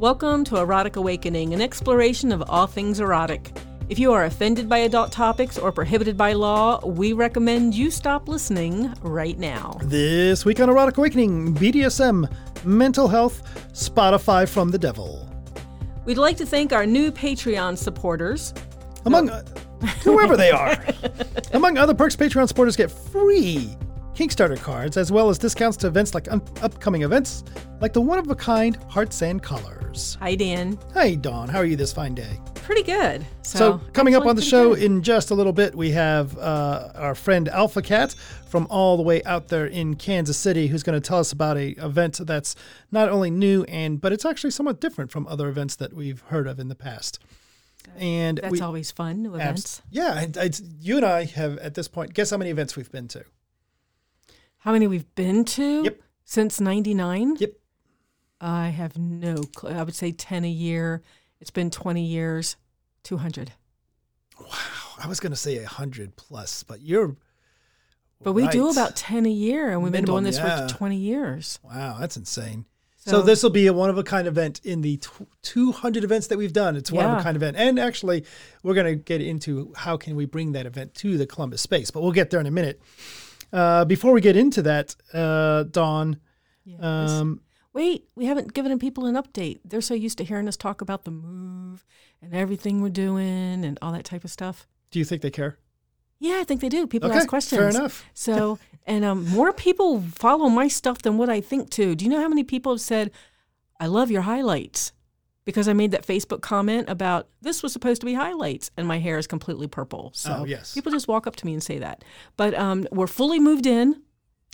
Welcome to Erotic Awakening, an exploration of all things erotic. If you are offended by adult topics or prohibited by law, we recommend you stop listening right now. This week on Erotic Awakening, BDSM, mental health, Spotify from the devil. We'd like to thank our new Patreon supporters. Among uh, whoever they are. Among other perks, Patreon supporters get free Kickstarter cards, as well as discounts to events like upcoming events, like the one of a kind Hearts and Colors. Hi, Dan. Hey, Dawn, how are you this fine day? Pretty good. So, So, coming up on the show good. in just a little bit, we have uh, our friend Alpha Cat from all the way out there in Kansas City, who's going to tell us about a event that's not only new and but it's actually somewhat different from other events that we've heard of in the past. And That's we, always fun, new abs- events. yeah, you and I have at this point. Guess how many events we've been to? How many we've been to Yep. since 99? Yep. I have no clue. I would say 10 a year. It's been 20 years, 200. Wow. I was going to say a hundred plus, but you're. But we do about 10 a year, and we've been doing this yeah. for 20 years. Wow, that's insane. So, So- this will be a one of a kind event in the tw 200 events that we've done. It's one of a kind event, and actually, we're going to get into how can we bring that event to the Columbus space, but we'll get there in a minute. Uh, before we get into that, uh, Dawn, Yes. um, Wait, we haven't given people an update. They're so used to hearing us talk about the move and everything we're doing and all that type of stuff. do you think they care? Yeah, I think they do. People Okay, ask questions. fair enough. So, and um, more people follow my stuff than what I think too. Do you know how many people have said, I love your highlights? Because I made that Facebook comment about this was supposed to be highlights and my hair is completely purple. So Oh, yes. people just walk up to me and say that. But um, we're fully moved in.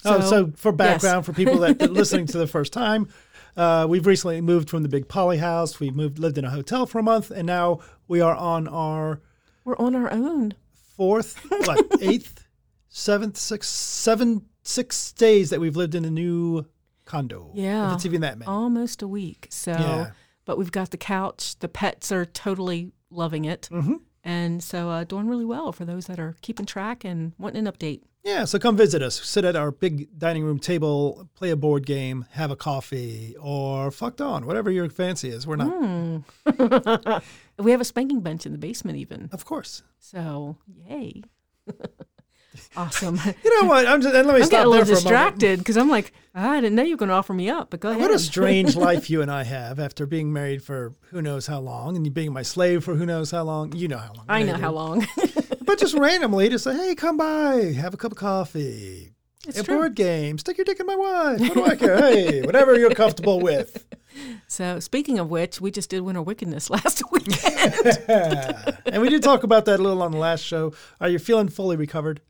oh, so for yes. background, for people that are listening to the first time, uh, we've recently moved from the big poly house. We moved, lived in a hotel for a month, and now we are on our we're on our own. fourth, what, eighth, seventh, sixth, seven, six days that we've lived in a new condo. Yeah. If it's even that many. almost a week. So, Yeah. But we've got the couch. The pets are totally loving it, Mm-hmm. and so uh, doing really well for those that are keeping track and wanting an update. Yeah, so come visit us. Sit at our big dining room table, play a board game, have a coffee, or fucked on, whatever your fancy is. We're not, Hmm. we have a spanking bench in the basement, even. of course. So, yay! awesome. You know what? I'm just, and let me I'm stop getting a little for a moment. distracted because I'm like, "Ah, I didn't know you were going to offer me up, but go ahead. What a strange life you and I have after being married for who knows how long, and you being my slave for who knows how long. You know how long. I know how long. but just randomly to say, hey, come by, have a cup of coffee, It's a true. board game, stick your dick in my wife. What do I care? hey, whatever you're comfortable with. so, speaking of which, we just did Winter Wickedness last weekend. and we did talk about that a little on the last show. Are you feeling fully recovered?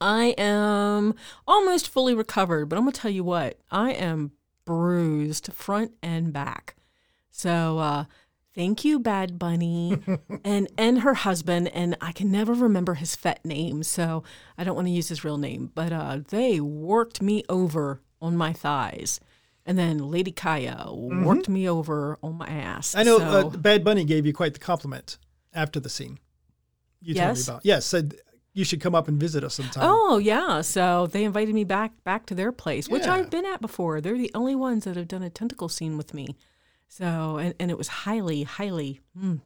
I am almost fully recovered, but I'm gonna tell you what, I am bruised front and back. So uh thank you, Bad Bunny and and her husband, and I can never remember his fet name, so I don't want to use his real name, but uh they worked me over on my thighs. And then Lady Kaya worked me over on my ass. Mm-hmm. I know So- uh, Bad Bunny gave you quite the compliment after the scene. You told Yes? me about. Yes, said you should come up and visit us sometime. Oh yeah, so they invited me back back to their place, which Yeah. I've been at before. They're the only ones that have done a tentacle scene with me. So and, and it was highly highly mm,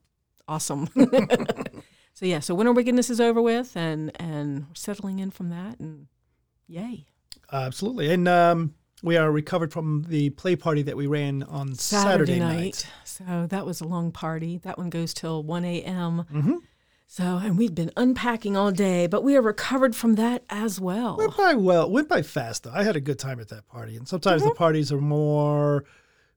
awesome. so yeah, so Winter Wickedness is over with, and and we're settling in from that, and yay! Absolutely. And um, we are recovered from the play party that we ran on Saturday, night. So that was a long party. That one goes till one a.m. Mm-hmm. So and we've been unpacking all day, but we are recovered from that as well. Went by well, went by fast though. I had a good time at that party. And sometimes Mm-hmm. the parties are more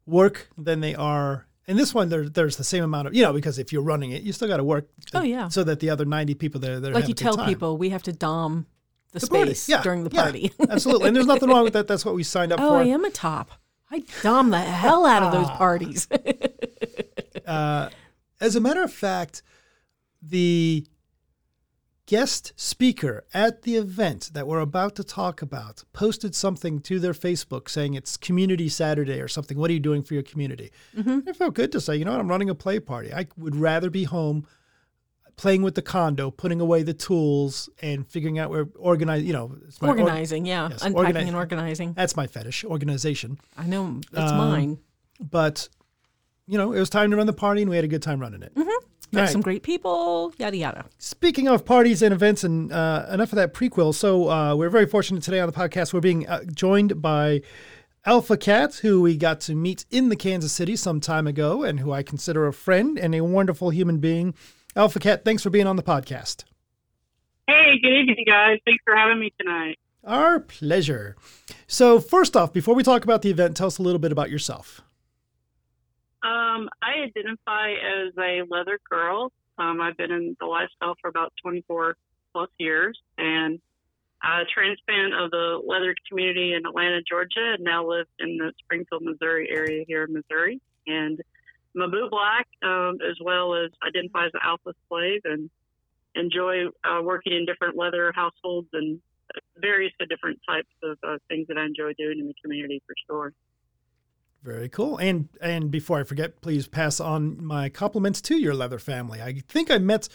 work than they are. And this one, there, there's the same amount of, you know, because if you're running it, you still got to work. Oh, yeah. So that the other 90 people there, they're like you tell time. people, we have to dom the, The space Yeah, during the yeah, party. absolutely. And there's nothing wrong with that. That's what we signed up oh, for. I am a top. I dom the hell out of those Ah. parties. Uh, as a matter of fact, the guest speaker at the event that we're about to talk about posted something to their Facebook saying it's Community Saturday or something. What are you doing for your community? Mm-hmm. It felt good to say, you know what, I'm running a play party. I would rather be home playing with the condo, putting away the tools, and figuring out where organize. You know, it's my or- organizing, yeah. yes, Unpacking organi- and organizing. that's my fetish, organization. I know it's Um, mine. But you know, it was time to run the party, and we had a good time running it. Mm-hmm. Met Right. some great people, yada yada. Speaking of parties and events, and uh, enough of that prequel. So uh, we're very fortunate today on the podcast. We're being uh, joined by Alpha Cat, who we got to meet in the Kansas City some time ago, and who I consider a friend and a wonderful human being. Alpha Cat, thanks for being on the podcast. Hey, good evening, guys. Thanks for having me tonight. Our pleasure. So first off, before we talk about the event, tell us a little bit about yourself. Um, I identify as a leather girl. Um, I've been in the lifestyle for about 24 plus years and a transplant of the leather community in Atlanta, Georgia, and now live in the Springfield, Missouri area here in Missouri. And I'm a black, um, as well as identify as an alpha slave and enjoy uh, working in different leather households and various different types of uh, things that I enjoy doing in the community for sure. Very cool. And and before I forget, please pass on my compliments to your leather family. I think I met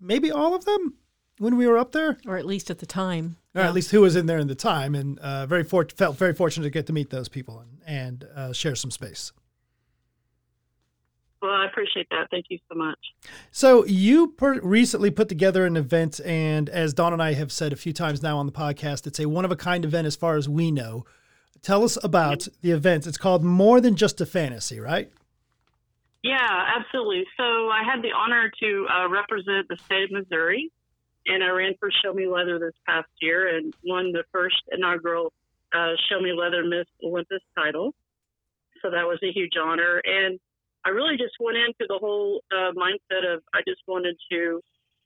maybe all of them when we were up there, Or at least at the time. or at least who was in there in the time, and uh, very for- felt very fortunate to get to meet those people and, and uh, share some space. Well, I appreciate that. Thank you so much. So you per- recently put together an event, and as Dawn and I have said a few times now on the podcast, it's a one of a kind event as far as we know. Tell us about the event. It's called More Than Just a Fantasy, right? Yeah, absolutely. So I had the honor to uh, represent the state of Missouri, and I ran for Show Me Leather this past year and won the first inaugural uh, Show Me Leather Miss Olympus title. So that was a huge honor. And I really just went into the whole uh, mindset of I just wanted to,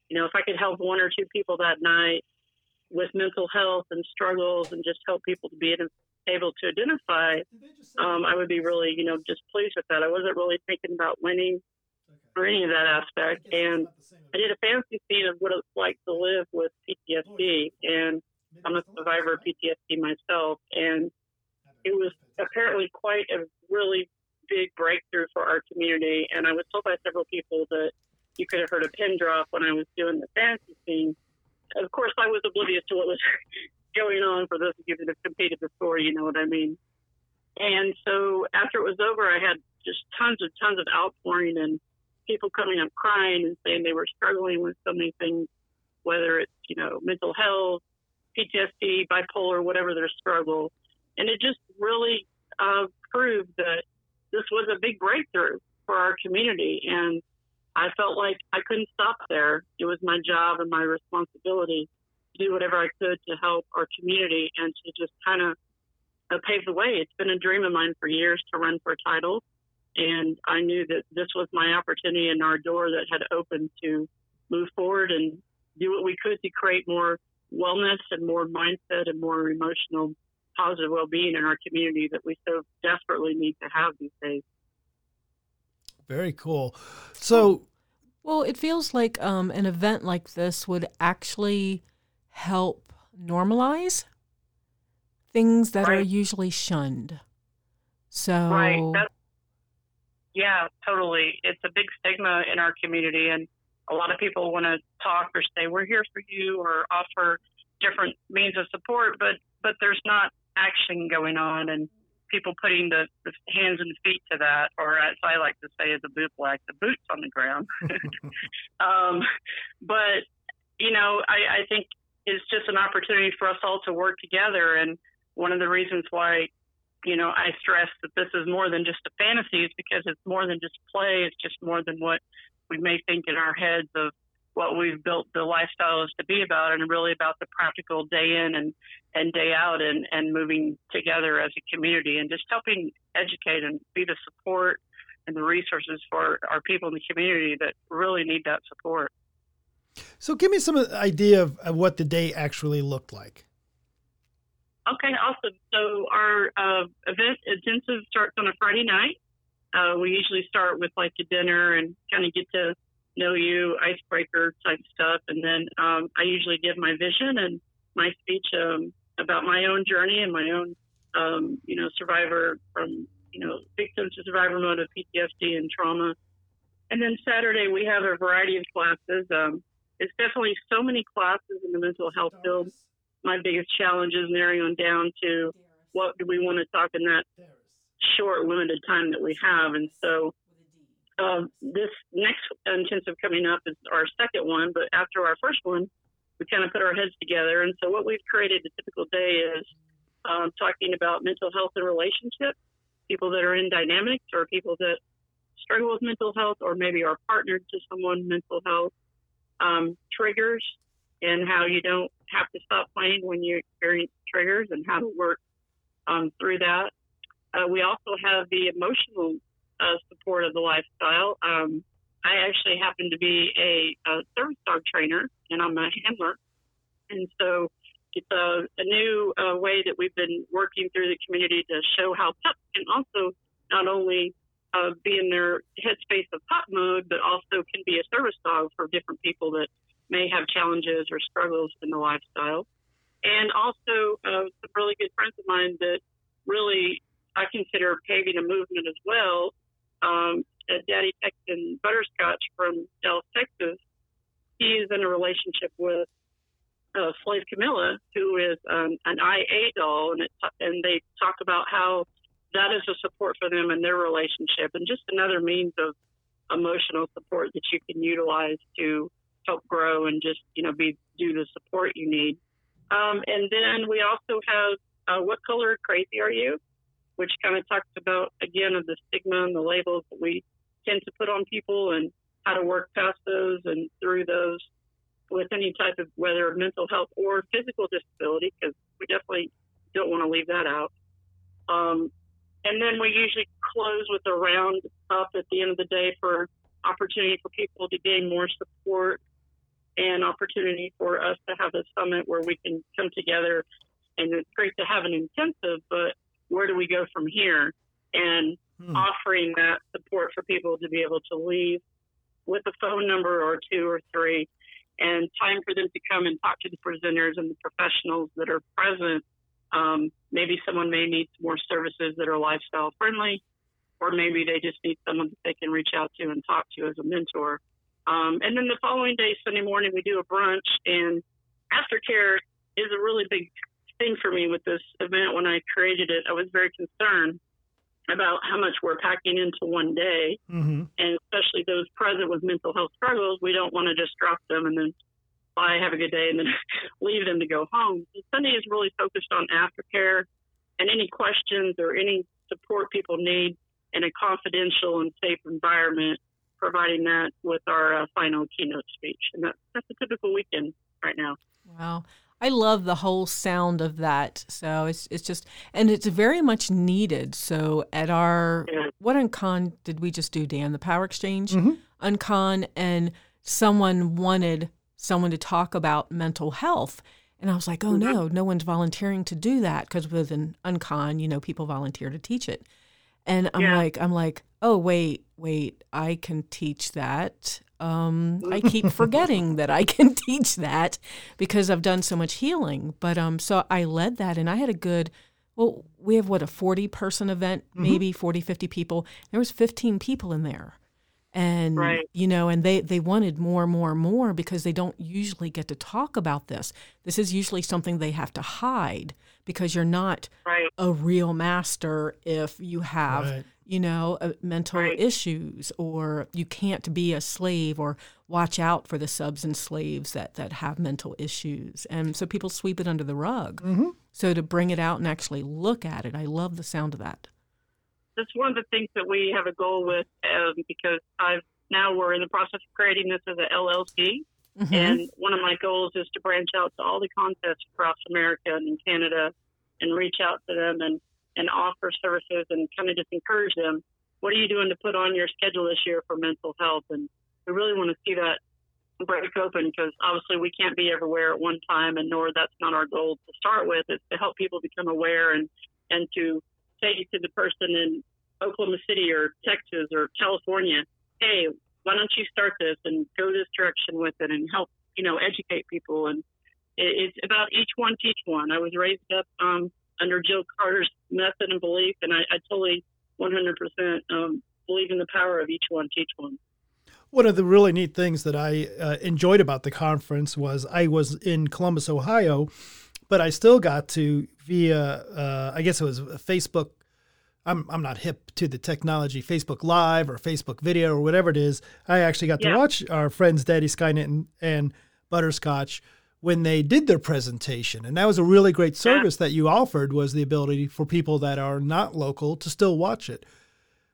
you know, if I could help one or two people that night with mental health and struggles and just help people to be able to identify um, I would be really, you know, just pleased with that. I wasn't really thinking about winning or any of that aspect. And I did a fantasy scene of what it's like to live with PTSD. And I'm a survivor of PTSD myself. And it was apparently quite a really big breakthrough for our community. And I was told by several people that you could have heard a pin drop when I was doing the fantasy scene. Of course, I was oblivious to what was going on for those of you that have completed the story, you know what I mean. And so after it was over, I had just tons and tons of outpouring and people coming up crying and saying they were struggling with so many things, whether it's you know mental health, PTSD, bipolar, whatever their struggle, and it just really uh, proved that this was a big breakthrough for our community. And I felt like I couldn't stop there. It was my job and my responsibility to do whatever I could to help our community and to just kind of uh, pave the way. It's been a dream of mine for years to run for a title, and I knew that this was my opportunity and our door that had opened to move forward and do what we could to create more wellness and more mindset and more emotional positive well-being in our community that we so desperately need to have these days. Very cool. So Well, it feels like um, an event like this would actually help normalize things that are usually shunned. So, Right. That's, yeah, totally. It's a big stigma in our community, and a lot of people want to talk or say we're here for you or offer different means of support, but but there's not action going on and people putting the, the hands and feet to that, or as I like to say, as a boot black, the boots on the ground. um, but you know, I, I think it's just an opportunity for us all to work together, and one of the reasons why you know, I stress that this is more than just a fantasy is because it's more than just play. It's just more than what we may think in our heads of what we've built the lifestyle is to be about and really about the practical day in and, and day out and, and moving together as a community and just helping educate and be the support and the resources for our people in the community that really need that support. So give me some idea of, of what the day actually looked like. Okay, awesome. So our uh, event intensive starts on a Friday night. Uh, we usually start with like a dinner and kind of get to know you, icebreaker type stuff, and then um, I usually give my vision and my speech um, about my own journey and my own, um, you know, survivor from you know victim to survivor mode of PTSD and trauma. And then Saturday we have a variety of classes. Um, it's definitely so many classes in the mental health field my biggest challenge is narrowing down to what do we want to talk in that short, limited time that we have. And so um, this next intensive coming up is our second one, but after our first one, we kind of put our heads together. And so what we've created a typical day is um, talking about mental health and relationships, people that are in dynamics or people that struggle with mental health or maybe are partnered to someone mental health, um, triggers and how you don't have to stop playing when you experience triggers and how to work um, through that. Uh, we also have the emotional uh, support of the lifestyle. Um, I actually happen to be a, a, service dog trainer, and I'm a handler, and so it's a, a new uh, way that we've been working through the community to show how pups can also not only uh, be in their headspace of pup mode, but also can be a service dog for different people that may have challenges or struggles in the lifestyle. And also, uh, some really good friends of mine that really I consider paving a movement as well um, Daddy Texan Butterscotch from Dallas, Texas, he is in a relationship with uh, Slave Camilla, who is um, an IA doll, and it, and they talk about how that is a support for them in their relationship, and just another means of emotional support that you can utilize to help grow and just you know be do the support you need. Um, and then we also have uh, what color crazy are you? which kind of talks about, again, of the stigma and the labels that we tend to put on people and how to work past those and through those with any type of whether mental health or physical disability, because we definitely don't want to leave that out. Um, and then we usually close with a round up at the end of the day for opportunity for people to gain more support and opportunity for us to have a summit where we can come together. And it's great to have an intensive, but where do we go from here? And hmm. offering that support for people to be able to leave with a phone number or two or three and time for them to come and talk to the presenters and the professionals that are present. Um, maybe someone may need more services that are lifestyle friendly, or maybe they just need someone that they can reach out to and talk to as a mentor. Um, and then the following day, Sunday morning, we do a brunch, and aftercare is a really big thing for me with this event when I created it. I was very concerned about how much we're packing into one day, mm-hmm. and especially those present with mental health struggles. We don't want to just drop them and then bye, have a good day, and then leave them to go home. So Sunday is really focused on aftercare and any questions or any support people need in a confidential and safe environment, providing that with our uh, final keynote speech. And that, that's a typical weekend right now. Wow. I love the whole sound of that. So it's it's just and it's very much needed. So at our what uncon did we just do, Dan? The power exchange mm-hmm. uncon and someone wanted someone to talk about mental health. And I was like, oh mm-hmm. no, no one's volunteering to do that because with an uncon, you know, people volunteer to teach it. And I'm yeah. like, I'm like, oh wait, wait, I can teach that. Um, I keep forgetting that I can teach that because I've done so much healing. But um, so I led that, and I had a good. Well, we have what a forty person event, mm-hmm. maybe 40, 50 people. There was fifteen people in there, and right. you know, and they they wanted more, more, more because they don't usually get to talk about this. This is usually something they have to hide because you're not right. a real master if you have. Right you know, uh, mental right. issues, or you can't be a slave, or watch out for the subs and slaves that, that have mental issues. And so people sweep it under the rug. Mm-hmm. So to bring it out and actually look at it, I love the sound of that. That's one of the things that we have a goal with um, because I've now we're in the process of creating this as an LLC. Mm-hmm. And one of my goals is to branch out to all the contests across America and in Canada and reach out to them and and offer services and kind of just encourage them. What are you doing to put on your schedule this year for mental health? And we really want to see that break open because obviously we can't be everywhere at one time, and nor that's not our goal to start with. Is to help people become aware and and to say to the person in Oklahoma City or Texas or California, hey, why don't you start this and go this direction with it and help you know educate people and it's about each one teach one. I was raised up um, under Jill Carter's method and belief, and I, I totally 100% um, believe in the power of each one, teach one. One of the really neat things that I uh, enjoyed about the conference was I was in Columbus, Ohio, but I still got to via uh, I guess it was Facebook I'm I'm not hip to the technology, Facebook Live or Facebook Video or whatever it is. I actually got Yeah. to watch our friends Daddy Skynet and, and Butterscotch when they did their presentation, and that was a really great service that you offered. Was the ability for people that are not local to still watch it.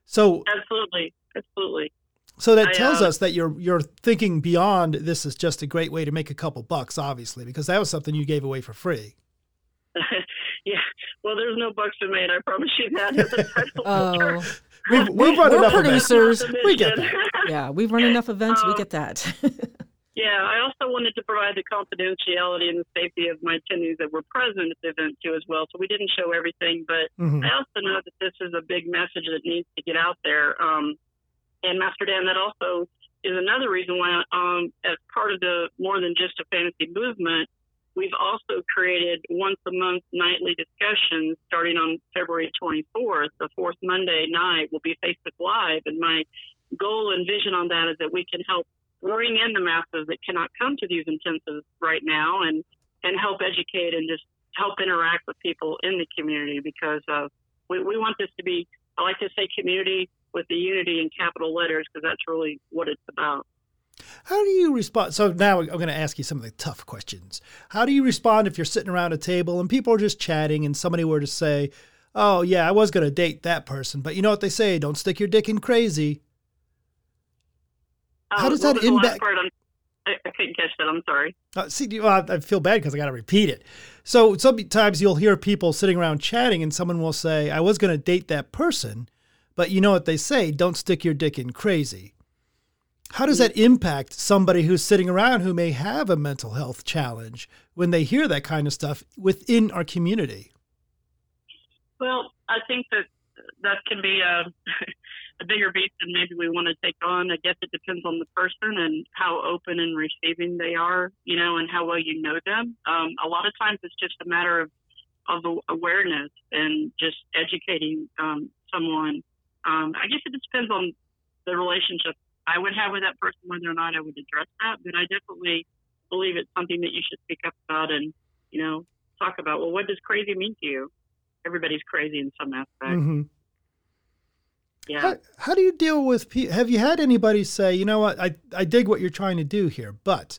So Absolutely, absolutely. so that I, tells uh, us that you're you're thinking beyond. This is just a great way to make a couple bucks, obviously, because that was something you gave away for free. yeah. Well, there's no bucks to made. I promise you that. Oh, We've, we've run we're enough events. producers. We get that. yeah, we've run enough events. we Um, get that. Yeah, I also wanted to provide the confidentiality and the safety of my attendees that were present at the event too, as well. So we didn't show everything, but Mhm. I also know that this is a big message that needs to get out there. Um, and Master Dan, that also is another reason why, um, as part of the more than just a fantasy movement, we've also created once a month nightly discussions starting on February 24th. The fourth Monday night will be Facebook Live, and my goal and vision on that is that we can help bring in the masses that cannot come to these intensives right now and and help educate and just help interact with people in the community because uh, we, we want this to be I like to say community with the unity in capital letters because that's really what it's about. How do you respond? So now I'm going to ask you some of the tough questions. How do you respond if you're sitting around a table and people are just chatting and somebody were to say, "Oh yeah, I was going to date that person, but you know what they say? Don't stick your dick in crazy." How Uh, does that was the last impact- I'm, I, I couldn't catch that. I'm sorry. Uh, see, well, I I feel bad because I got to repeat it. So sometimes you'll hear people sitting around chatting, and someone will say, "I was going to date that person," but you know what they say? Don't stick your dick in crazy. How does that impact somebody who's sitting around who may have a mental health challenge when they hear that kind of stuff within our community? Well, I think that that can be a, a bigger beast than maybe we want to take on. I guess it depends on the person and how open and receiving they are, you know, and how well you know them. Um, a lot of times it's just a matter of, of awareness and just educating um, someone. Um, I guess it just depends on the relationship I would have with that person, whether or not I would address that. But I definitely believe it's something that you should speak up about and, you know, talk about. Well, what does crazy mean to you? Everybody's crazy in some aspect. hmm Yeah. How, how do you deal with people? Have you had anybody say, you know what, I, I dig what you're trying to do here, but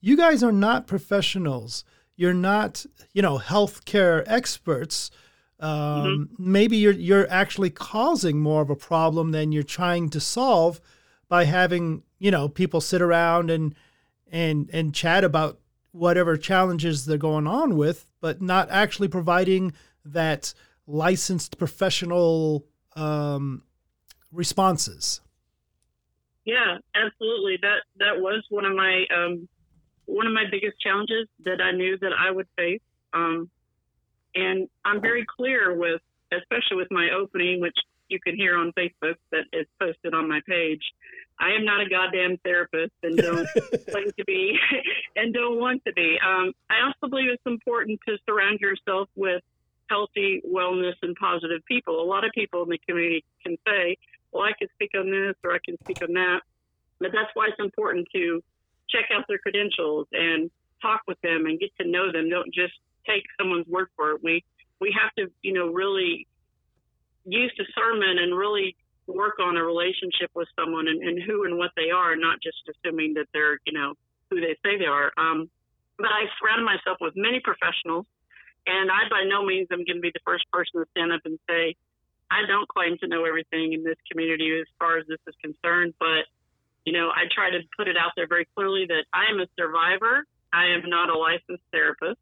you guys are not professionals. You're not, you know, healthcare experts. Um, Maybe you're you're actually causing more of a problem than you're trying to solve by having, you know, people sit around and and and chat about whatever challenges they're going on with, but not actually providing that licensed professional um, responses. Yeah, absolutely. That that was one of my um, one of my biggest challenges that I knew that I would face. Um, and I'm very clear with, especially with my opening, which you can hear on Facebook that is posted on my page. I am not a goddamn therapist and don't claim to be and don't want to be. Um, I also believe it's important to surround yourself with healthy wellness and positive people. A lot of people in the community can say, well, I can speak on this or I can speak on that. But that's why it's important to check out their credentials and talk with them and get to know them. Don't just take someone's word for it. We we have to, you know, really use discernment and really work on a relationship with someone and, and who and what they are, not just assuming that they're, you know, who they say they are. Um, but I surrounded myself with many professionals, and I by no means am going to be the first person to stand up and say, I don't claim to know everything in this community as far as this is concerned, but you know, I try to put it out there very clearly that I am a survivor. I am not a licensed therapist.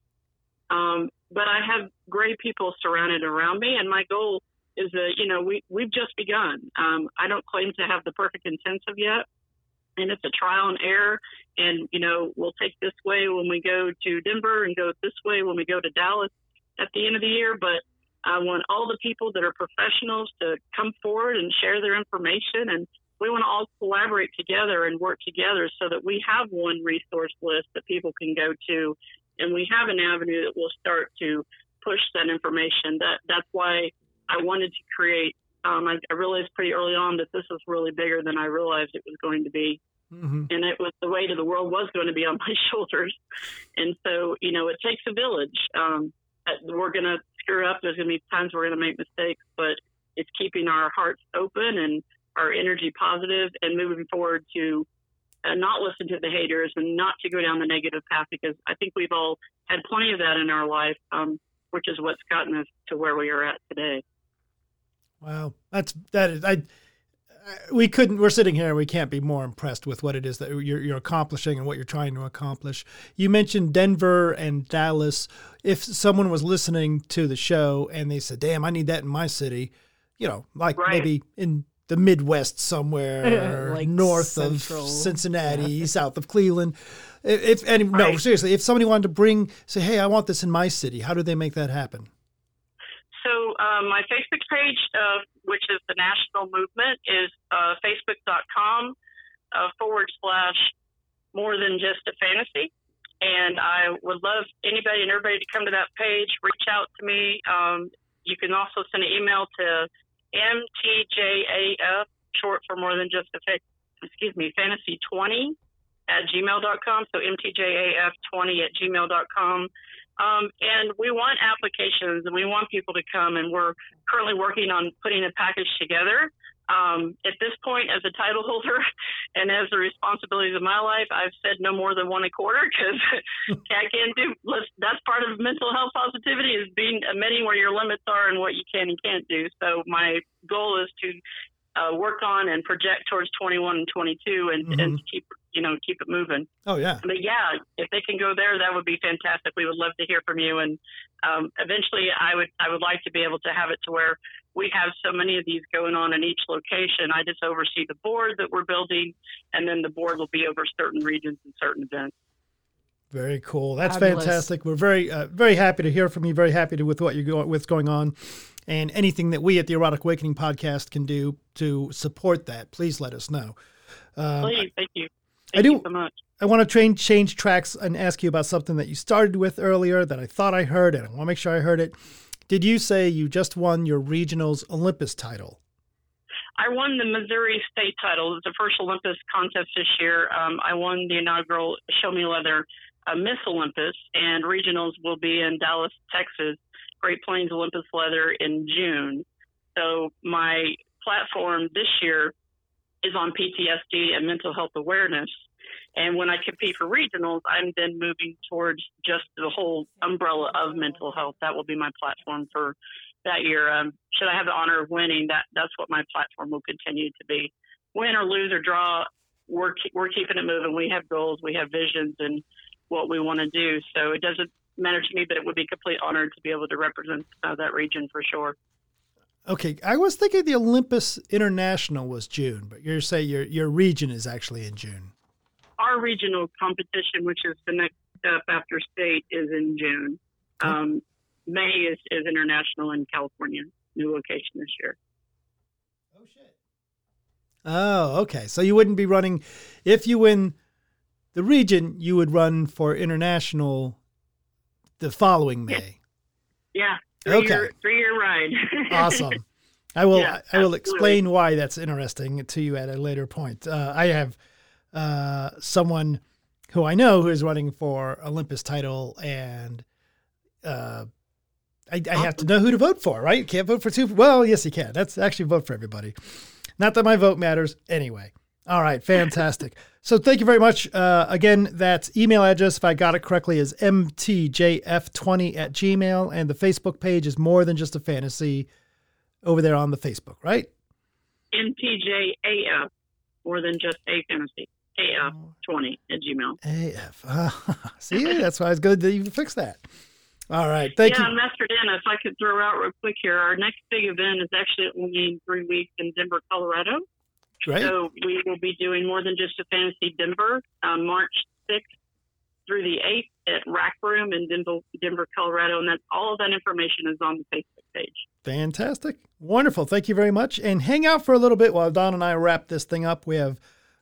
Um, but I have great people surrounded around me, and my goal is that you know we we've just begun. Um, I don't claim to have the perfect intensive yet, and it's a trial and error. And you know we'll take this way when we go to Denver, and go this way when we go to Dallas at the end of the year. But I want all the people that are professionals to come forward and share their information, and we want to all collaborate together and work together so that we have one resource list that people can go to, and we have an avenue that will start to push that information. That that's why I wanted to create. Um, I, I realized pretty early on that this was really bigger than I realized it was going to be hmm and it was the weight of the world was going to be on my shoulders. And so, you know, it takes a village. Um, we're going to screw up. There's going to be times we're going to make mistakes, but it's keeping our hearts open and our energy positive and moving forward to uh, not listen to the haters and not to go down the negative path because I think we've all had plenty of that in our life, um, which is what's gotten us to where we are at today. Wow, that's that is I. We couldn't. We're sitting here. And We can't be more impressed with what it is that you're, you're accomplishing and what you're trying to accomplish. You mentioned Denver and Dallas. If someone was listening to the show and they said, "Damn, I need that in my city," you know, like Right. maybe in the Midwest somewhere, Like north central. of Cincinnati, south of Cleveland. If, if any, no, seriously, if somebody wanted to bring, say, "Hey, I want this in my city," how do they make that happen? Um, my Facebook page, uh, which is the national movement, is uh, facebook.com uh, forward slash more than just a fantasy. And I would love anybody and everybody to come to that page, reach out to me. Um, you can also send an email to mtjaf, short for more than just a excuse me, fantasy 20 at gmail.com. So mtjaf20 at gmail.com. Um, and we want applications and we want people to come and we're currently working on putting a package together. Um, at this point, as a title holder and as the responsibilities of my life, I've said no more than one a quarter because I can't do. That's part of mental health positivity is being admitting where your limits are and what you can and can't do. So my goal is to uh, work on and project towards 21 and 22 and, and keep you know keep it moving Oh yeah, but yeah, if they can go there, that would be fantastic. We would love to hear from you, and um, eventually, I would I would like to be able to have it to where we have so many of these going on in each location. I just oversee the board that we're building, and then the board will be over certain regions and certain events. Very cool. That's Fabulous. fantastic. We're very, uh, very happy to hear from you. Very happy to with what you're going with going on, and anything that we at the Erotic Awakening podcast can do to support that. Please let us know. Um, Please, thank you. I do- you so much. I want to train, change tracks and ask you about something that you started with earlier that I thought I heard, and I want to make sure I heard it. Did you say you just won your regionals Olympus title? I won the Missouri state title. It was the first Olympus contest this year. Um, I won the inaugural Show Me Leather uh, Miss Olympus, and regionals will be in Dallas, Texas, Great Plains Olympus Leather in June. So my platform this year is on PTSD and mental health awareness. And when I compete for regionals, I'm then moving towards just the whole umbrella of mental health. That will be my platform for that year. Um, should I have the honor of winning, that that's what my platform will continue to be. Win or lose or draw, we're we're keeping it moving. We have goals, we have visions, and what we want to do. So it doesn't matter to me, but it would be a complete honor to be able to represent uh, that region for sure. Okay, I was thinking the Olympus International was June, but you're saying your your region is actually in June. Our regional competition, which is the next step after state, is in June. Um, May is, is international in California, new location this year. Oh shit. Oh, okay. So you wouldn't be running if you win the region, you would run for international the following May. Yeah, three Okay. year three year ride. Awesome. I will Yeah, I will absolutely. explain why that's interesting to you at a later point. Uh, I have uh, someone who I know who is running for Olympus title, and uh, I, I have to know who to vote for. Right? Can't vote for two. Well, yes, you can. That's actually vote for everybody. Not that my vote matters anyway. All right, fantastic. so thank you very much. Uh, again, that email address, if I got it correctly, is mtjf20 at gmail, and the Facebook page is more than just a fantasy over there on the Facebook, right? MTJAF, more than just a fantasy. AF20 at Gmail. AF. See, that's why it's good that you fixed that. All right, thank you. yeah, you. Master Dan, if I could throw out real quick here, our next big event is actually only in three weeks in Denver, Colorado. Great. So we will be doing more than just a fantasy Denver, um, March 6th through the 8th at Rack Room in Denver, Denver, Colorado, and that all of that information is on the Facebook page. Fantastic. Wonderful. Thank you very much. And hang out for a little bit while Dawn and I wrap this thing up. We have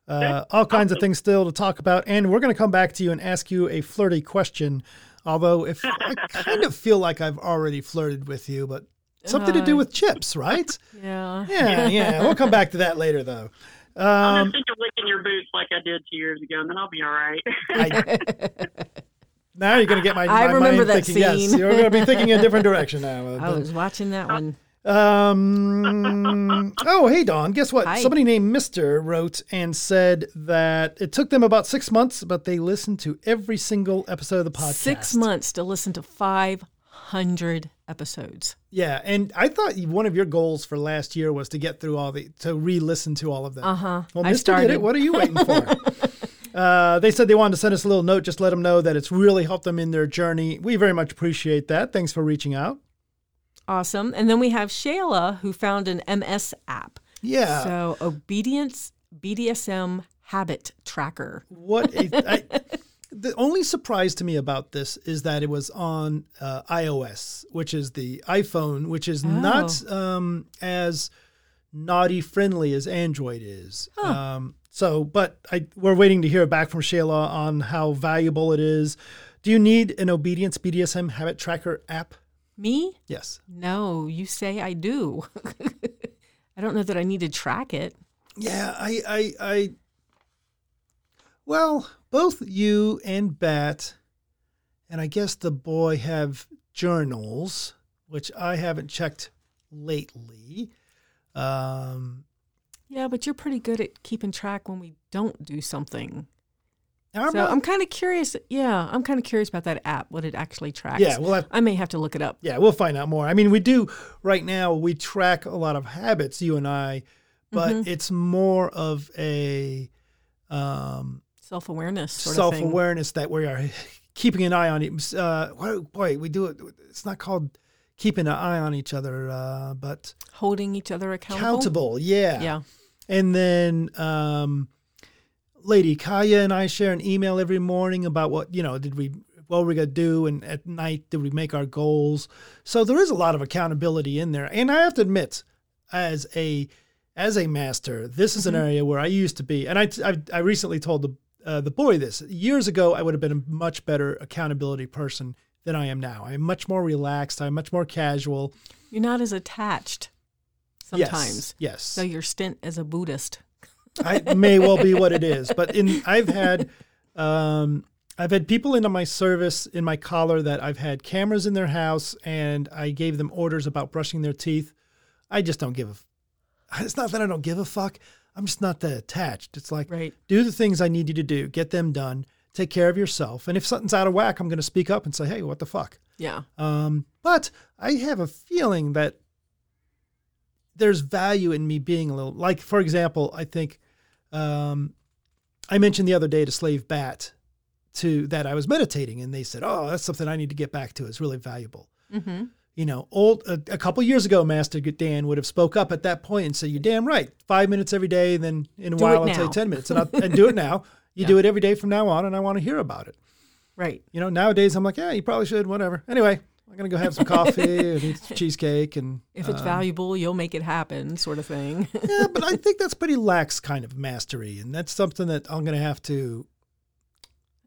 uh, all kinds of things still to talk about. And we're going to come back to you and ask you a flirty question. Although, if I kind of feel like I've already flirted with you, but something to do Uh, with chips, right? Yeah. Yeah, yeah. We'll come back to that later, though. I'll Um, just think of licking your boots like I did two years ago, and then I'll be all right. I, now you're going to get my, I my remember mind that thinking, Yes, you're going to be thinking a different direction now. I was watching that one. Um, oh, hey, Dawn. Guess what? Hi. Somebody named Mister wrote and said that it took them about six months, but they listened to every single episode of the podcast. Six months to listen to 500 episodes. Yeah, and I thought one of your goals for last year was to get through all the to re-listen to all of them. Uh huh. Well, I Mister did started. it. What are you waiting for? uh, they said they wanted to send us a little note, just let them know that it's really helped them in their journey. We very much appreciate that. Thanks for reaching out. Awesome. And then we have Shayla, who found an MS app. Yeah. So, obedience BDSM habit tracker. What a, I, the only surprise to me about this is that it was on uh, iOS, which is the iPhone, which is not um, as naughty friendly as Android is. Um, so, but I, we're waiting to hear back from Shayla on how valuable it is. Do you need an obedience BDSM habit tracker app? Me? Yes. No, you say I do. I don't know that I need to track it. Yeah, I, I, I. Well, both you and Bat, and I guess the boy have journals, which I haven't checked lately. Um, Yeah, but you're pretty good at keeping track when we don't do something. I'm so not- I'm kind of curious. Yeah, I'm kind of curious about that app, what it actually tracks. yeah, we'll have, I may have to look it up. yeah, we'll find out more. I mean, we do right now. We track a lot of habits, you and I, but Mm-hmm. it's more of a um, Self awareness self awareness that we are keeping an eye on it. Uh, boy, we do it. It's not called keeping an eye on each other, uh, but Holding each other accountable. accountable. Yeah. Yeah. And then um, Lady Kaya and I share an email every morning about what you know. Did we what were we're gonna do, and at night did we make our goals? So there is a lot of accountability in there. And I have to admit, as a as a master, this is an area where I used to be, and I I, I recently told the uh, the boy this years ago. I would have been a much better accountability person than I am now. I'm much more relaxed. I'm much more casual. You're not as attached sometimes. Yes. Yes. So your stint as a Buddhist. I may well be what it is, but in I've had um, I've had people into my service in my collar that I've had cameras in their house and I gave them orders about brushing their teeth. I just don't give a. f- It's not that I don't give a fuck. I'm just not that attached. It's like Right. do the things I need you to do, get them done, take care of yourself, and if something's out of whack, I'm going to speak up and say, "Hey, what the fuck." Yeah. Um, but I have a feeling that there's value in me being a little like, for example, I think um, I mentioned the other day to Slave Bat to that I was meditating, and they said, "Oh, that's something I need to get back to. It's really valuable." Mm-hmm. You know, old a, a couple years ago, Master Dan would have spoke up at that point and said, "You're damn right. Five minutes every day, and then in a Do while I'll say now." ten minutes, and, I'll, and do it now. You Yeah. do it every day from now on, and I want to hear about it." Right. You know, nowadays I'm like, yeah, you probably should, whatever. Anyway, I'm gonna go have some coffee and eat some cheesecake and If it's um, valuable, you'll make it happen, sort of thing. yeah, but I think that's pretty lax kind of mastery, and that's something that I'm gonna have to,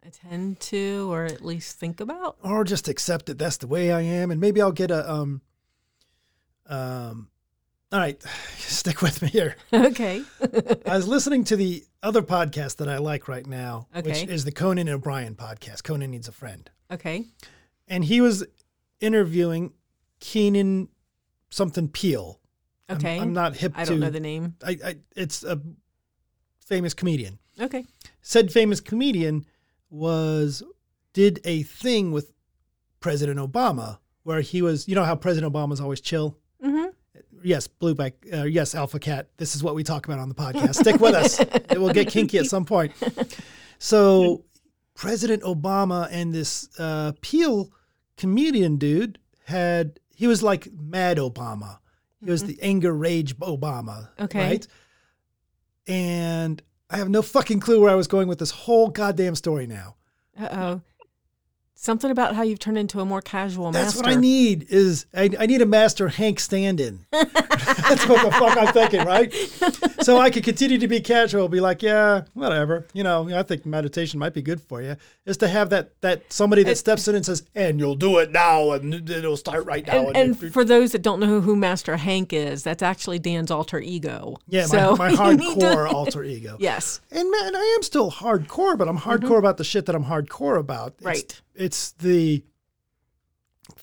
Attend to, or at least think about. or just accept that that's the way I am, and maybe I'll get a um, um. All right, stick with me here. okay. I was listening to the other podcast that I like right now, which is the Conan O'Brien podcast. Conan needs a friend, okay. and he was interviewing Keenan something Peele. I'm- Okay. I'm, not hip I to don't know the name. I, I it's a famous comedian. Okay. Said famous comedian was did a thing with President Obama where he was, you know how President Obama's always chill. Mm-hmm. Yes, blue back. Uh, yes, Alpha Cat. This is what we talk about on the podcast. Stick with us. It will get kinky at some point. So, President Obama and this uh, Peele comedian dude had he was like mad Obama. He was the anger rage Obama. Okay. Right. And I have no fucking clue where I was going with this whole goddamn story now. Uh oh. Something about how you've turned into a more casual That's master. what I need is I, I need a master Hank stand-in. That's what the fuck I'm thinking, right? So I could continue to be casual, be like, yeah, whatever. You know, I think meditation might be good for you. Is to have that that somebody that steps in and says, and you'll do it now, and it'll start right now. And, and for those that don't know who Master Hank is, that's actually Dan's alter ego. yeah, So my, my you need to- hardcore alter ego. Yes. And man, I am still hardcore, but I'm mm-hmm. hardcore about the shit that I'm hardcore about. It's, Right. It's the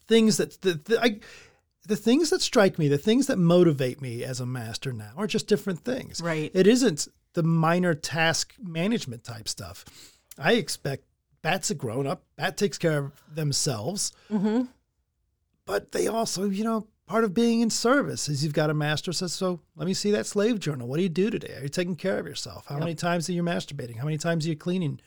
things that the, the I. the things that strike me, the things that motivate me as a master now are just different things. Right. It isn't the minor task management type stuff. I expect bats are grown up. Bat takes care of themselves. Mm-hmm. But they also, you know, part of being in service is you've got a master says, so let me see that slave journal. What do you do today? Are you taking care of yourself? How many times are you masturbating? How many times are you cleaning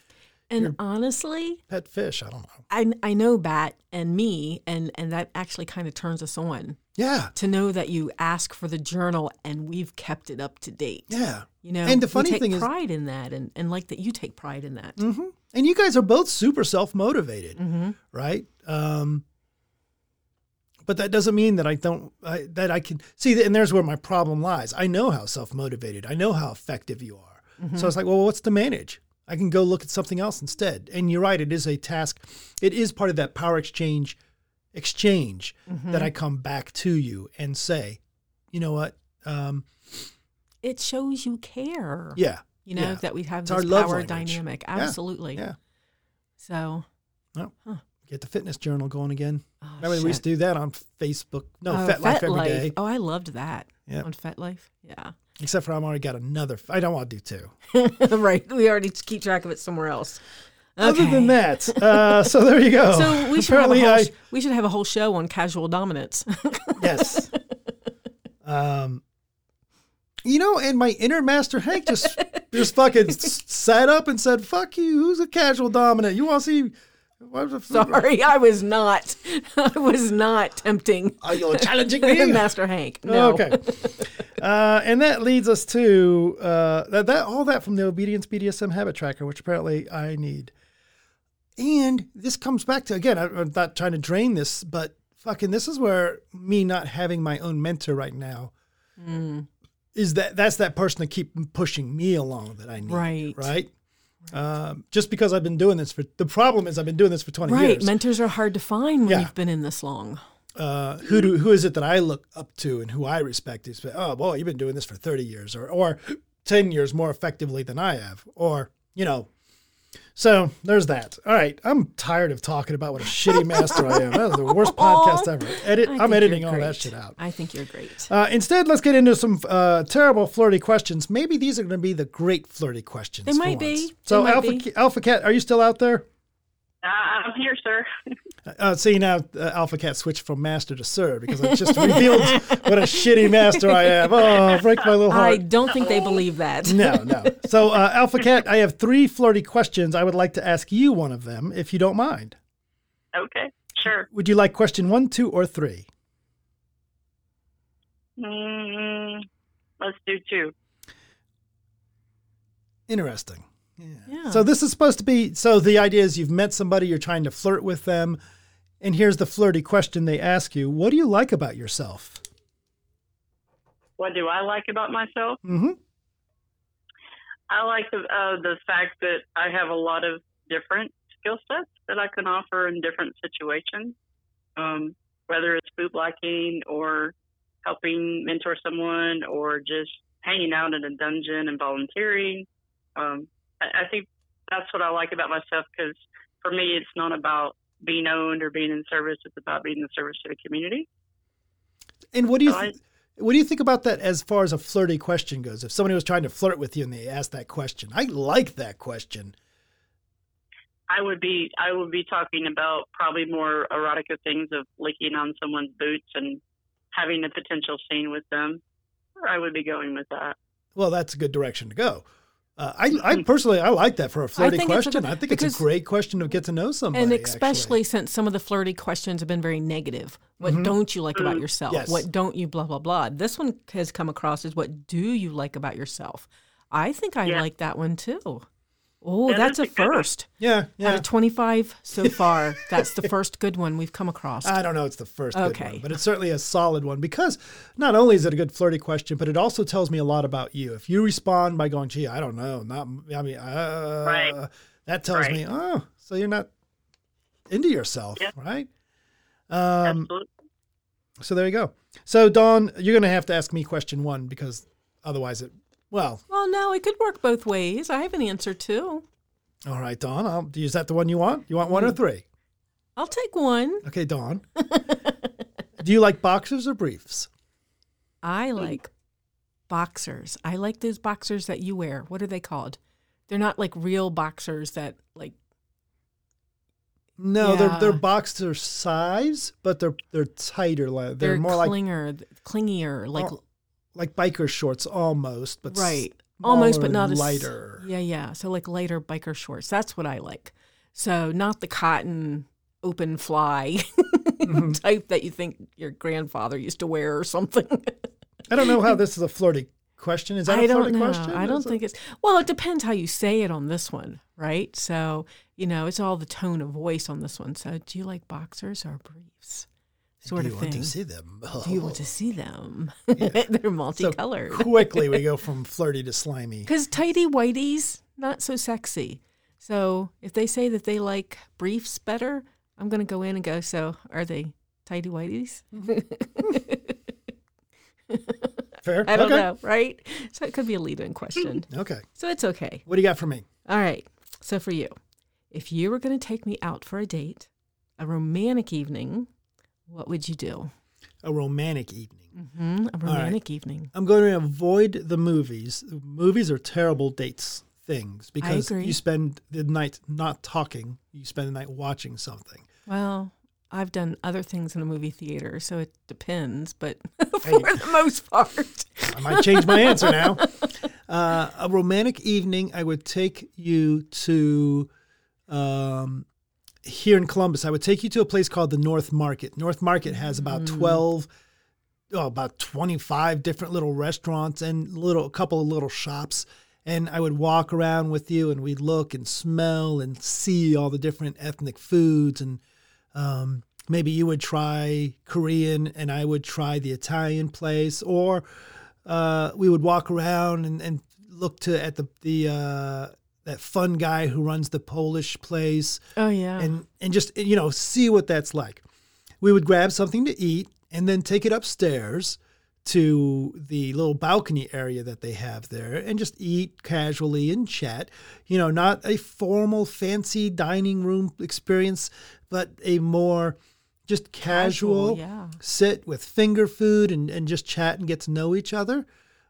And honestly, pet fish? I don't know. I I know Bat and me, and and that actually kind of turns us on Yeah. to know that you ask for the journal and we've kept it up to date. Yeah. You know, And the funny take thing is- pride in that, and and like that you take pride in that. hmm And you guys are both super self motivated, Mm-hmm. right? Um, but that doesn't mean that I don't I, that I can see. And there's where my problem lies. I know how self motivated. I know how effective you are. Mm-hmm. So it's like, well, what's to manage? I can go look at something else instead. And you're right. It is a task. It is part of that power exchange exchange Mm-hmm. that I come back to you and say, you know what? Um, It shows you care. yeah. You know yeah. that we have It's this power dynamic. Absolutely. Yeah. So Get the fitness journal going again. oh, Remember we used to do that on Facebook. No, oh, FetLife every FetLife. day. Oh, I loved that. Yeah. On FetLife. Yeah. Except for I'm already got another. I don't want to do two. right. We already keep track of it somewhere else. Other than that, uh, so there you go. So we should have a whole, I we should have a whole show on casual dominance. yes. Um, you know, and my inner master Hank just just fucking sat up and said, "Fuck you! Who's a casual dominant? You want to see?" Sorry, I was not. I was not tempting Are you challenging me? Master Hank. No. Okay. Uh, and that leads us to uh, that, that all that from the obedience BDSM habit tracker, which apparently I need. And this comes back to again, I, I'm not trying to drain this, but fucking, this is where me not having my own mentor right now is that that's that person to keep pushing me along that I need. Right. Right. Um, just because I've been doing this for the problem is I've been doing this for 20 Right. years. Right, mentors are hard to find when Yeah. you've been in this long. uh, who do who is it that I look up to and who I respect? Is oh boy, you've been doing this for thirty years, or or ten years more effectively than I have, or you know. So there's that. All right, I'm tired of talking about what a shitty master I am. That was the worst podcast ever. Edit. I'm editing all that shit out. I think you're great. Uh, instead, let's get into some uh, terrible flirty questions. Maybe these are going to be the great flirty questions. They might once. be. So Alpha be. Alpha Cat, are you still out there? Uh, I'm here, sir. Uh, see now, uh, Alpha Cat switched from master to sir because I just revealed what a shitty master I am. Oh, break my little heart. I don't think they believe that. No, no. So, uh, Alpha Cat, I have three flirty questions. I would like to ask you one of them, if you don't mind. Okay, sure. Would you like question one, two, or three? Mm, let's do two. Interesting. Yeah. Yeah. So this is supposed to be. So the idea is you've met somebody, you're trying to flirt with them, and here's the flirty question they ask you: What do you like about yourself? What do I like about myself? Mm-hmm. I like the uh, the fact that I have a lot of different skill sets that I can offer in different situations, um, whether it's food blocking or helping mentor someone or just hanging out in a dungeon and volunteering. Um, I, I think that's what I like about myself because for me, it's not about being owned or being in service. It's about being in service to the community. And what do you So I- what do you think about that as far as a flirty question goes? If somebody was trying to flirt with you and they asked that question, I like that question. I would be I would be talking about probably more erotica things of licking on someone's boots and having a potential scene with them. I would be going with that. Well, that's a good direction to go. Uh, I, I personally, I like that for a flirty think it's a question. good- I think it's a great question to get to know somebody. and actually. especially since some of the flirty questions have been very negative. What don't you like about yourself? Mm-hmm. Yes. What don't you blah blah blah? This one has come across as what do you like about yourself? I think I Yeah. like that one too. Oh, Yeah, that's that's a a first. yeah, Out of 25 so far, that's the first good one we've come across. I don't know. It's the first good Okay. one, but it's certainly a solid one because not only is it a good flirty question, but it also tells me a lot about you. If you respond by going, "Gee, I don't know," not I mean, uh, Right. that tells Right. me, oh, so you're not into yourself, Yeah. right? Um, Absolutely. so there you go. So Dawn, you're going to have to ask me question one because otherwise it. Well, well, no, it could work both ways. I have an answer too. all right, Dawn. I'll, is that the one you want? You want one or mm. three? I'll take one. Okay, Dawn. Do you like boxers or briefs? I like boxers. I like those boxers that you wear. What are they called? They're not like real boxers that like No, they're they're boxer size, but they're they're tighter. Like they're, they're, more like clinger, clingier, like Oh, like biker shorts almost, but right, almost, but not and as lighter. Yeah, yeah. So like lighter biker shorts. That's what I like. So not the cotton open fly Mm-hmm. type that you think your grandfather used to wear or something. I don't know how this is a flirty question. Is that a I don't flirty know. question? I don't Is it- think it's well. It depends how you say it on this one, right? So you know, it's all the tone of voice on this one. So do you like boxers or briefs? Sort Do of you thing. want to see them? do you want to see them? They're So multicolored. quickly we go from flirty to slimy. Because tighty whiteies not so sexy. So if they say that they like briefs better, I'm going to go in and go. So are they tighty whiteies? Fair. I don't okay. know, right? So it could be a lead-in question. Okay. so it's okay. What do you got for me? All right. So for you, if you were going to take me out for a date, a romantic evening, what would you do? A romantic evening. hmm A right. romantic evening. I'm going to avoid the movies. Movies are terrible dates things because you spend the night not talking. You spend the night watching something. Well, I've done other things in a movie theater, so it depends, but Hey. for the most part. I might change my answer now. Uh, a romantic evening, I would take you to um, here in Columbus. I would take you to a place called the North Market. North Market has about twelve, oh, about twenty-five different little restaurants and little a couple of little shops. And I would walk around with you, and we'd look and smell and see all the different ethnic foods and um, maybe you would try Korean and I would try the Italian place, or uh, we would walk around and, and look to at the the uh, that fun guy who runs the Polish place, Oh yeah. and and just you know see what that's like. We would grab something to eat and then take it upstairs to the little balcony area that they have there and just eat casually and chat. You know, not a formal fancy dining room experience, but a more just casual, yeah. sit with finger food and, and just chat and get to know each other.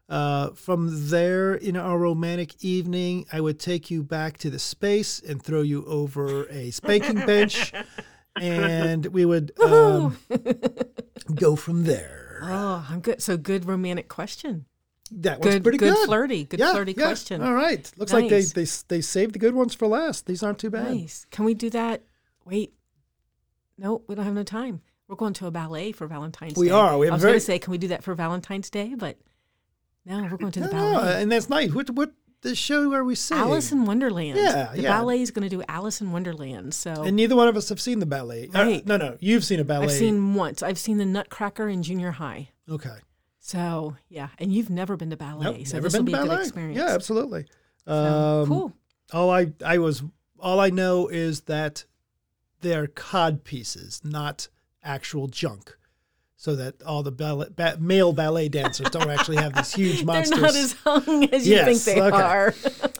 Uh, from there, in our romantic evening, I would take you back to the space and throw you over a spanking bench, and we would um, go from there. Oh, I'm good. So good romantic question. That was pretty good, good. flirty, good yeah, flirty yeah. question. All right. Looks like they, they they saved the good ones for last. These aren't too bad. Nice. Can we do that? Wait. No, we don't have no time. We're going to a ballet for Valentine's We Day. are. We have I was very- going to say, can we do that for Valentine's Day? But no, we're going to the No, ballet. and that's nice. What what the show are we seeing? Alice in Wonderland. Yeah, the yeah. ballet is going to do Alice in Wonderland. So And neither one of us have seen the ballet. Uh, no, no, you've seen a ballet. I've seen once. I've seen the Nutcracker in junior high. Okay. So yeah, and you've never been to ballet, Nope, so never this been will be to a good ballet. experience. Yeah, absolutely. So, Um, cool. All I I was all I know is that they're cod pieces, not actual junk. So that all the ballet, ba- male ballet dancers don't actually have these huge monsters. They're not as hung as you Yes, think they okay. are.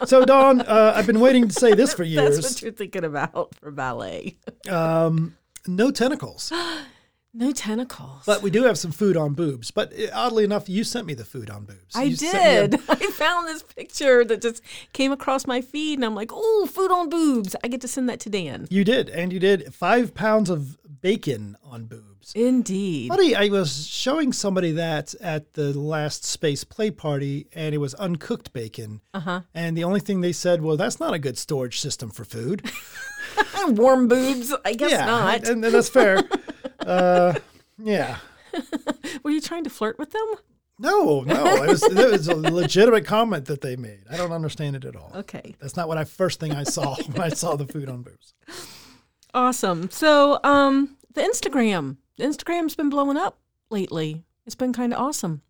so Dawn, uh, I've been waiting to say this for years. That's what you're thinking about for ballet. Um, no tentacles, No tentacles. but we do have some food on boobs. But uh, oddly enough, you sent me the food on boobs. I You me a- did. I found this picture that just came across my feed, and I'm like, "Oh, food on boobs!" I get to send that to Dan. you did, and you did five pounds of bacon on boobs. Indeed. Funny, I was showing somebody that at the last space play party, and it was uncooked bacon. Uh huh. And the only thing they said, well, that's not a good storage system for food. Warm boobs? I guess yeah, not. And, and that's fair. uh, yeah. Were you trying to flirt with them? No, no, it was, it was a legitimate comment that they made. I don't understand it at all. Okay. That's not what I first thing I saw when I saw the food on boobs. Awesome. So, um, the Instagram, Instagram's been blowing up lately. It's been kind of awesome.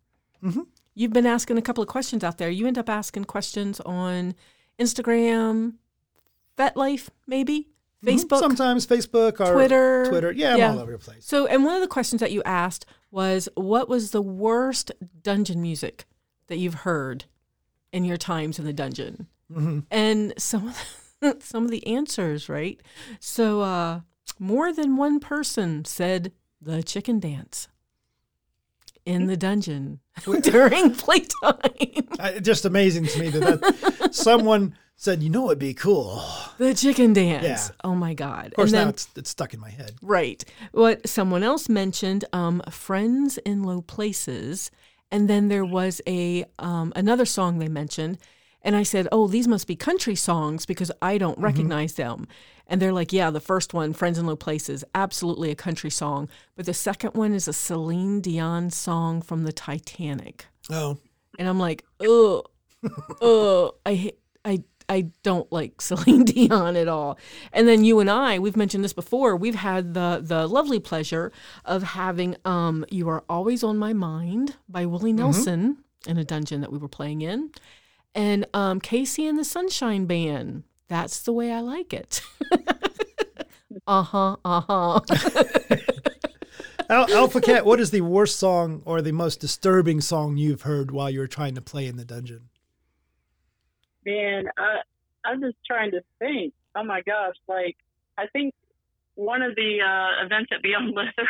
Mhm. You've been asking a couple of questions out there. You end up asking questions on Instagram, FetLife, maybe Facebook. Sometimes Facebook or Twitter. Twitter. Yeah, I'm all over the place. So, and one of the questions that you asked was, "What was the worst dungeon music that you've heard in your times in the dungeon?" Mhm. And some of some of the answers, right? So, uh, more than one person said the chicken dance. in the dungeon during playtime. Just amazing to me that, that someone said, you know, it'd be cool. The chicken dance. Yeah. Oh my god. Of course, and then now it's, it's stuck in my head. Right. What someone else mentioned, um, friends in low places, and then there was a um, another song they mentioned, and I said, "Oh, these must be country songs because I don't Mm-hmm. recognize them." And they're like, "Yeah, the first one, Friends in Low Places, absolutely a country song, but the second one is a Celine Dion song from the Titanic." Oh, And I'm like, Oh, ugh, I I I don't like Celine Dion at all. And then you and I, we've mentioned this before. We've had the the lovely pleasure of having um "You Are Always on My Mind" by Willie Nelson in a dungeon that we were playing in, and um KC and the Sunshine Band. That's the way I like it. uh huh. Uh huh. Al- Alpha Cat, what is the worst song or the most disturbing song you've heard while you were trying to play in the dungeon? Man, I, I'm just trying to think. Oh my gosh, like I think one of the uh, events at Beyond Leather,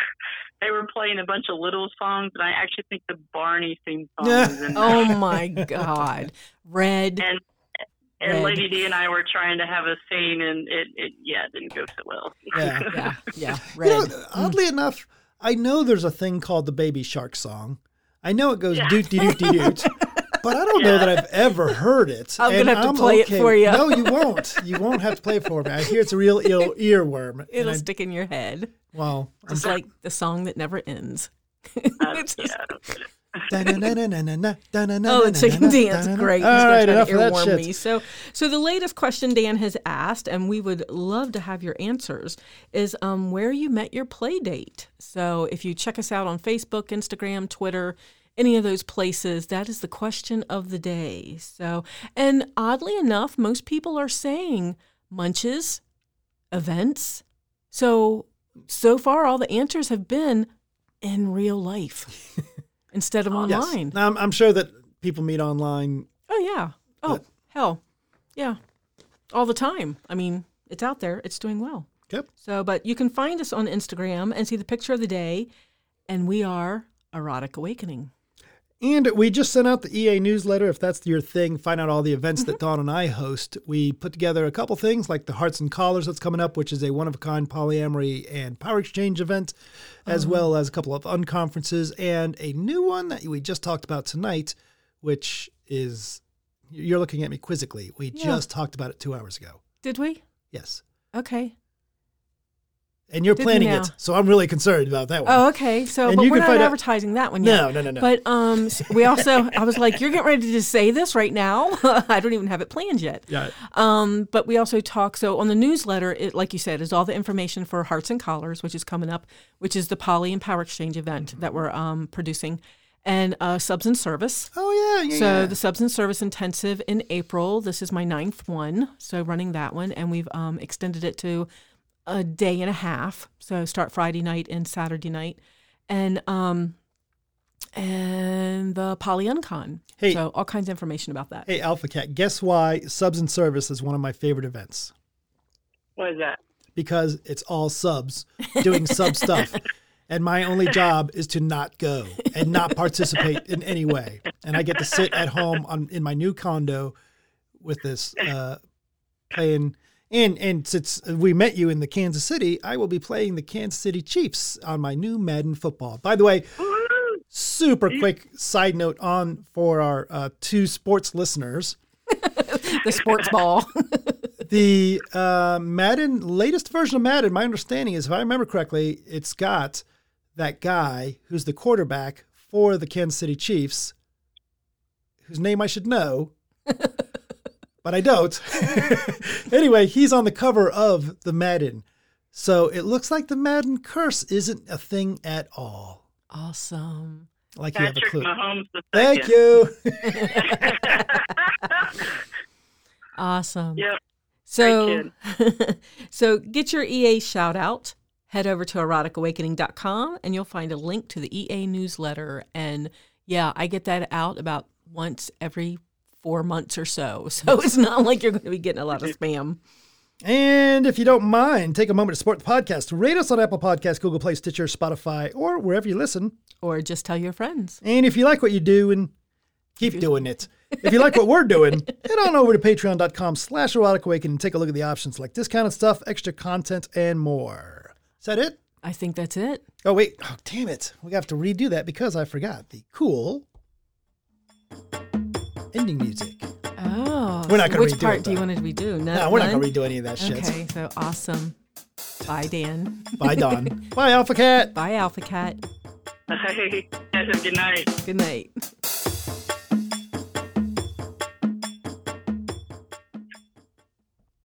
they were playing a bunch of little songs, and I actually think the Barney theme song was in there. oh my God. Red. And and Red. Lady D and I were trying to have a scene, and it, it yeah, it didn't go so well. Yeah. Yeah. Yeah. You know, Red. oddly mm. enough, I know there's a thing called the Baby Shark song. I know it goes Yeah. doot dee doot doot, but I don't know that I've ever heard it. I'm gonna have to I'm play it for you. No, you won't. You won't have to play it for me. I hear it's a real ear- earworm. It'll I- stick in your head. Well, I'm Just like the song that never ends. Uh, It's just- yeah, I don't get it. Oh, the chicken dance, great. All He's gonna right, try enough of that shit. me. So, so the latest question Dan has asked, and we would love to have your answers, is um, where you met your play date. So, if you check us out on Facebook, Instagram, Twitter, any of those places, that is the question of the day. So, and oddly enough, most people are saying munches, events. So, so far, all the answers have been in real life instead of Yes. online. Now, I'm, I'm sure that people meet online. Oh yeah. Oh But- hell, yeah, all the time. I mean, it's out there. It's doing well. Yep. So, but you can find us on Instagram and see the picture of the day, and we are Erotic Awakening. And we just sent out the EA newsletter. If that's your thing, find out all the events Mm-hmm. that Dawn and I host. We put together a couple things like the Hearts and Collars that's coming up, which is a one of a kind polyamory and power exchange event, as Uh-huh. well as a couple of unconferences and a new one that we just talked about tonight, which is you're looking at me quizzically. We Yeah. just talked about it two hours ago. Did we? Yes. Okay. And you're Did planning it, so I'm really concerned about that one. Oh, okay. So, And but we're not find out- advertising that one yet. no, no, no, no. But um, we also, I was like, you're getting ready to say this right now. I don't even have it planned yet. yeah. Um, but we also talk. So on the newsletter, it, like you said, is all the information for Hearts and Collars, which is coming up, which is the Poly and Power Exchange event that we're um, producing, and uh, Subs and Service. Oh yeah, yeah. So yeah. the Subs and Service intensive in April. This is my ninth one, so running that one, and we've um, extended it to a day and a half. So start Friday night and Saturday night, and um, and the Poly Uncon. Hey. so all kinds of information about that. Hey, Alpha Cat, guess why Subs and Service is one of my favorite events? What is that? Because it's all subs doing sub stuff. And my only job is to not go and not participate in any way. And I get to sit at home on in my new condo with this uh, playing. And and since we met you in the Kansas City, I will be playing the Kansas City Chiefs on my new Madden football. By the way, super quick side note on for our uh, two sports listeners. The sports ball. The uh, Madden latest version of Madden, my understanding is, if I remember correctly, it's got that guy who's the quarterback for the Kansas City Chiefs, whose name I should know, but I don't. anyway, he's on the cover of the Madden, so it looks like the Madden curse isn't a thing at all. awesome. Like you have a clue. Thank you. Awesome. Yep. So, so get your EA shout out. Head over to eroticawakening.com and you'll find a link to the EA newsletter. And yeah, I get that out about once every four months or so. So it's not like you're going to be getting a lot of spam. And if you don't mind, take a moment to support the podcast. Rate us on Apple Podcasts, Google Play, Stitcher, Spotify, or wherever you listen. Or just tell your friends. And if you like what you do, and keep doing it. If you like what we're doing, head on over to patreon.com slash erotic awakening and take a look at the options like discounted stuff, extra content, and more. Is that it? I think that's it. Oh, wait. Oh, damn it. We have to redo that because I forgot the cool ending music. Oh. We're not gonna Which redo part it, do you though. want to redo? No, No, we're not going to redo any of that shit. Okay, so awesome. Bye, Dan. Bye, Dawn. Bye, Alpha Cat. Bye, Alpha Cat. Hey, have good night. Good night.